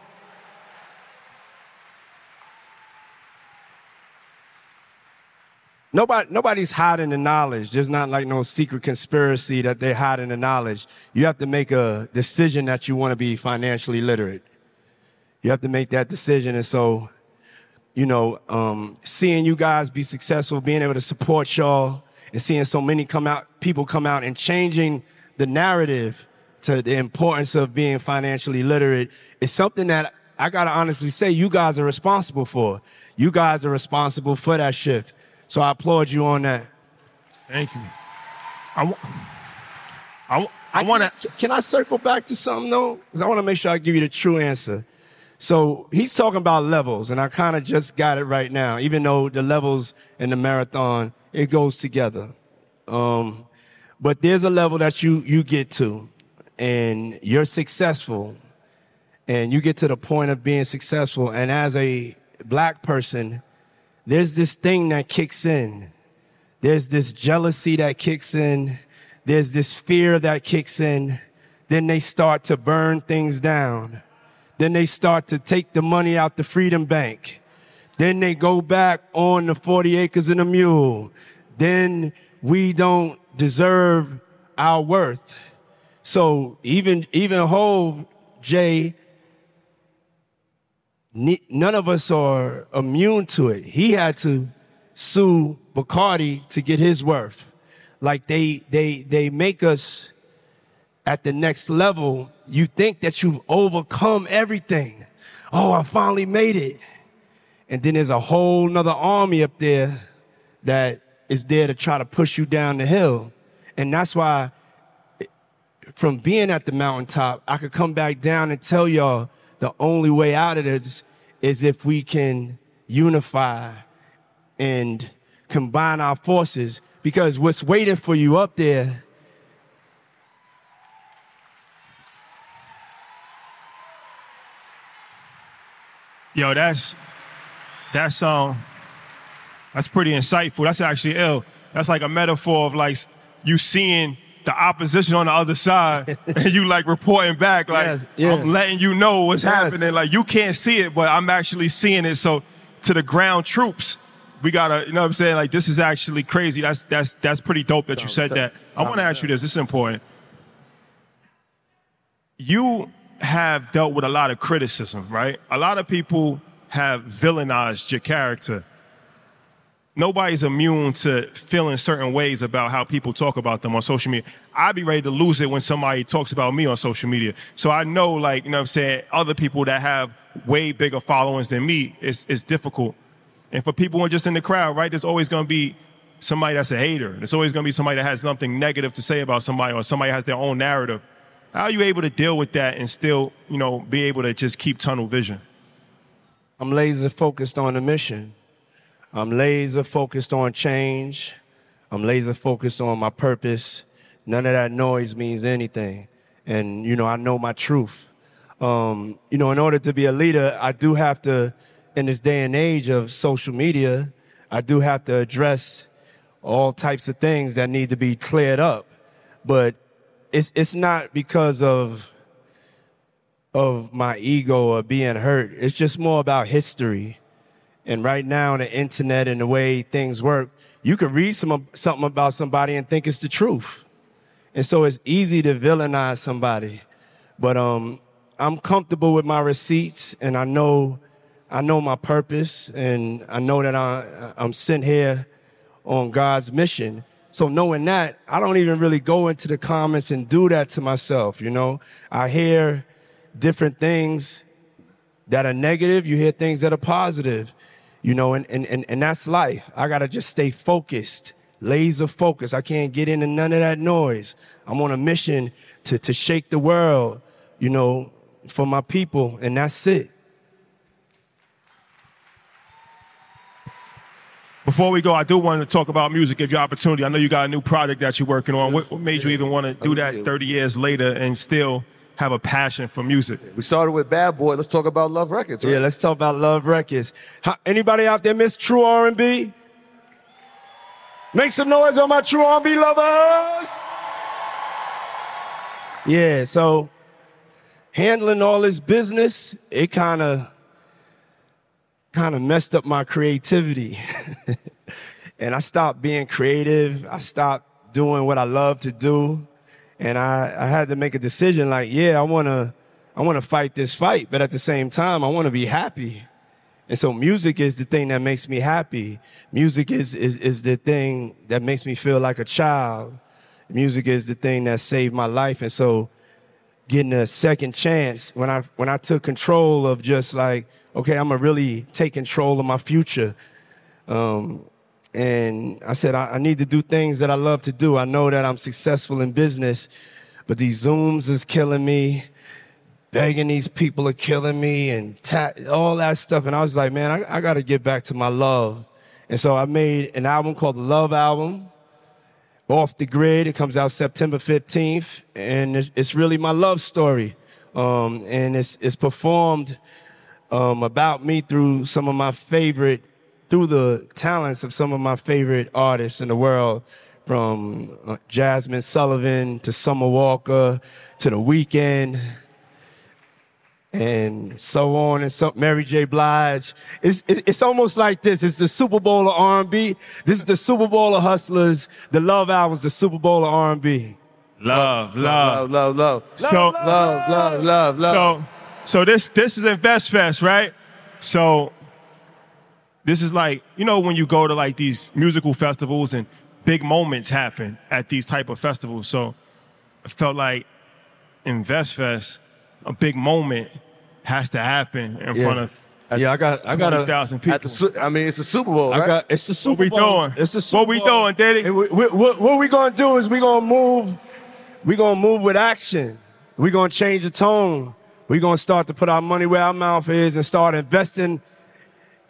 Nobody, nobody's hiding the knowledge. There's not like no secret conspiracy that they're hiding the knowledge. You have to make a decision that you want to be financially literate. You have to make that decision. And so, you know, um, seeing you guys be successful, being able to support y'all, and seeing so many come out, people come out and changing the narrative to the importance of being financially literate is something that I gotta honestly say you guys are responsible for. You guys are responsible for that shift. So I applaud you on that. Thank you. I, I, I want to. Can I circle back to something though? Because I want to make sure I give you the true answer. So he's talking about levels, and I kind of just got it right now. Even though the levels in the marathon it goes together, um, but there's a level that you you get to, and you're successful and you get to the point of being successful and as a black person there's this thing that kicks in. There's this jealousy that kicks in. There's this fear that kicks in. Then they start to burn things down. Then they start to take the money out the freedom bank. Then they go back on the 40 acres and a mule. Then we don't deserve our worth. So even even Hov Jay, none of us are immune to it. He had to sue Bacardi to get his worth. Like they they they make us at the next level. You think that you've overcome everything. Oh, I finally made it. And then there's a whole nother army up there that is there to try to push you down the hill. And that's why from being at the mountaintop, I could come back down and tell y'all the only way out of this is if we can unify and combine our forces because what's waiting for you up there Yo, that's that's um that's pretty insightful. That's actually ill. That's like a metaphor of like you seeing the opposition on the other side and you like reporting back like Yes, yeah. I'm letting you know what's Yes. happening. Like you can't see it, but I'm actually seeing it. So to the ground troops, we gotta, you know what I'm saying? Like this is actually crazy. That's that's that's pretty dope that you said that. I want to ask you this. This is important. You have dealt with a lot of criticism, right? A lot of people have villainized your character. Nobody's immune to feeling certain ways about how people talk about them on social media. I'd be ready to lose it when somebody talks about me on social media. So I know, like, you know what I'm saying, other people that have way bigger followings than me, it's, it's difficult. And for people who are just in the crowd, right, there's always going to be somebody that's a hater. There's always going to be somebody that has something negative to say about somebody or somebody has their own narrative. How are you able to deal with that and still, you know, be able to just keep tunnel vision? I'm laser focused on the mission. I'm laser focused on change. I'm laser focused on my purpose. None of that noise means anything. And, you know, I know my truth. Um, you know, in order to be a leader, I do have to, in this day and age of social media, I do have to address all types of things that need to be cleared up. But it's, it's not because of of my ego or being hurt. It's just more about history. And right now, the internet and the way things work, you could read some, something about somebody and think it's the truth. And so it's easy to villainize somebody. But um, I'm comfortable with my receipts and I know, I know my purpose and I know that I, I'm sent here on God's mission. So knowing that, I don't even really go into the comments and do that to myself, you know? I hear different things that are negative, you hear things that are positive, you know, and, and, and, and that's life. I gotta just stay focused, laser focused. I can't get into none of that noise. I'm on a mission to, to shake the world, you know, for my people, and that's it. Before we go, I do want to talk about music, give you opportunity. I know you got a new product that you're working on. What, what made you even want to do that 30 years later and still have a passion for music? We started with Bad Boy. Let's talk about Love Records. Right? Yeah, let's talk about Love Records. How, anybody out there miss true R&B? Make some noise on my true R&B lovers. Yeah, so handling all this business, it kind of kind of messed up my creativity. and I stopped being creative. I stopped doing what I love to do. And I, I had to make a decision like, yeah, I want to I want to fight this fight, but at the same time, I want to be happy. And so music is the thing that makes me happy. Music is, is, is the thing that makes me feel like a child. Music is the thing that saved my life. And so getting a second chance when I, when I took control of just like, okay, I'm gonna really take control of my future. Um, and I said, I, I need to do things that I love to do. I know that I'm successful in business, but these Zooms is killing me begging these people are killing me and ta- all that stuff. And I was like, man, I, I got to get back to my love. And so I made an album called the Love Album, Off the Grid. It comes out September 15th. And it's, it's really my love story. Um, and it's, it's performed um, about me through some of my favorite, through the talents of some of my favorite artists in the world, from uh, Jazmine Sullivan to Summer Walker to The Weeknd and so on and so Mary J. Blige. It's, it- it's almost like this. It's the Super Bowl of R&B. This is the Super Bowl of hustlers. The Love Album's the Super Bowl of R&B. Love, Love, love, love. So, Love, love, love, love. so, so this this is Invest Fest, right? So, this is like you know when you go to like these musical festivals and big moments happen at these type of festivals. So, I felt like Invest Fest, a big moment has to happen in Yeah. front of yeah, I got, I got a, thousand people. The, Su- I mean, it's a Super Bowl, I got, it's the Super we Bowl. doing? It's the Super What we Bowl. doing, Diddy? We, we, what, what we gonna do is we gonna move, we gonna move with action. We gonna change the tone. We gonna start to put our money where our mouth is and start investing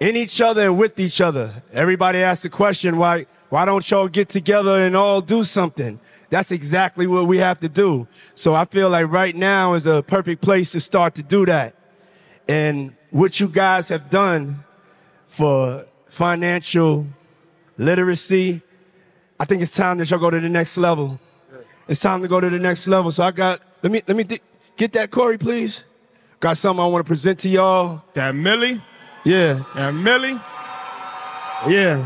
in each other and with each other. Everybody asks the question, why, why don't y'all get together and all do something? That's exactly what we have to do. So I feel like right now is a perfect place to start to do that. And what you guys have done for financial literacy, I think it's time that y'all go to the next level. It's time to go to the next level. So I got, let me, let me th- get that, Corey, please. Got something I want to present to y'all. That Millie, Yeah, And Millie, yeah,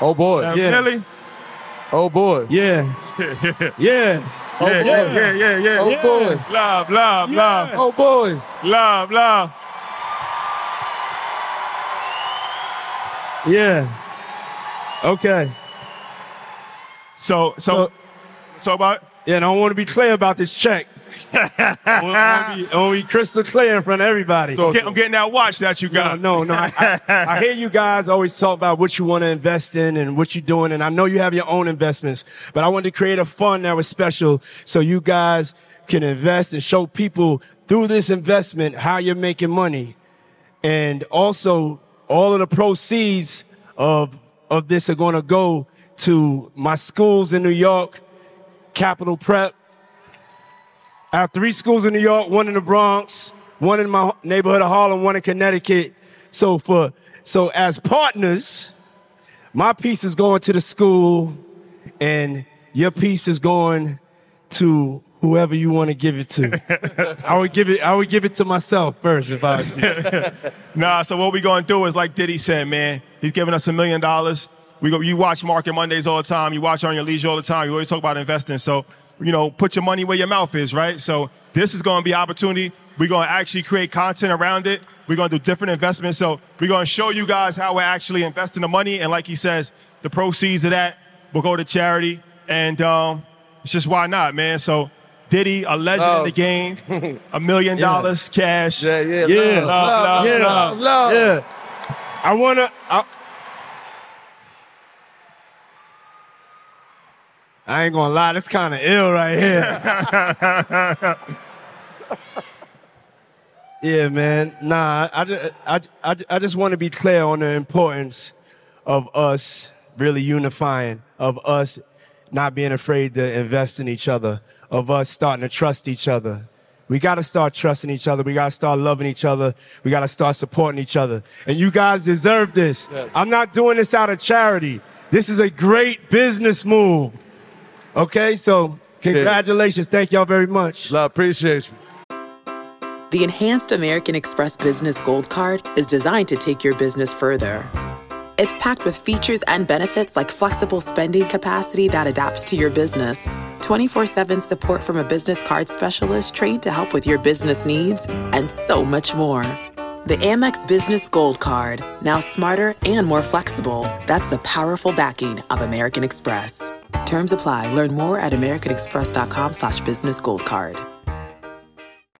Oh boy. that Yeah. Millie. Oh boy. yeah, yeah. Yeah, yeah, oh, yeah, yeah, yeah. Oh boy. Love, love, love, Oh boy. love, love. Yeah. Okay. So, so, So- so about Yeah, and I want to be clear about this check. I want, to be, be crystal clear in front of everybody. I'm getting, I'm getting that watch that you No, got. no, no. I, I, I hear you guys always talk about what you want to invest in and what you're doing, and I know you have your own investments, but I wanted to create a fund that was special so you guys can invest and show people through this investment how you're making money. And also, all of the proceeds of, of this are going to go to my schools in New York, Capital Prep, I have three schools in New York, one in the Bronx, one in my neighborhood of Harlem, one in Connecticut. So for so as partners, my piece is going to the school, and your piece is going to whoever you want to give it to. I would give it. I would give it to myself first if I. Nah, so what we gonna do is like Diddy said, man. He's giving us a million dollars. We go. You watch Market Mondays all the time. You watch on your leisure all the time. You always talk about investing. So you know, put your money where your mouth is, right? So this is gonna be opportunity. We're gonna actually create content around it. We're gonna do different investments. So we're gonna show you guys how we're actually investing the money. And like he says, the proceeds of that will go to charity. And um, it's just why not, man. So. Diddy, a legend in the game, a million dollars cash. Yeah, yeah. Yeah. Love, Love, love, yeah. love, love. Yeah, I wanna. I, I ain't gonna lie, that's kind of ill right here. yeah, man. Nah, I just, I, I, I just want to be clear on the importance of us really unifying, of us not being afraid to invest in each other, of us starting to trust each other. We got to start trusting each other. We got to start loving each other. We got to start supporting each other. And you guys deserve this. I'm not doing this out of charity. This is a great business move. Okay, so congratulations. Thank y'all very much. Love, appreciate you. The Enhanced American Express Business Gold Card is designed to take your business further. It's packed with features and benefits like flexible spending capacity that adapts to your business, 24 7 support from a business card specialist trained to help with your business needs, and so much more. The Amex Business Gold Card, now smarter and more flexible. That's the powerful backing of American Express. Terms apply. Learn more at americanexpress.com slash business gold card.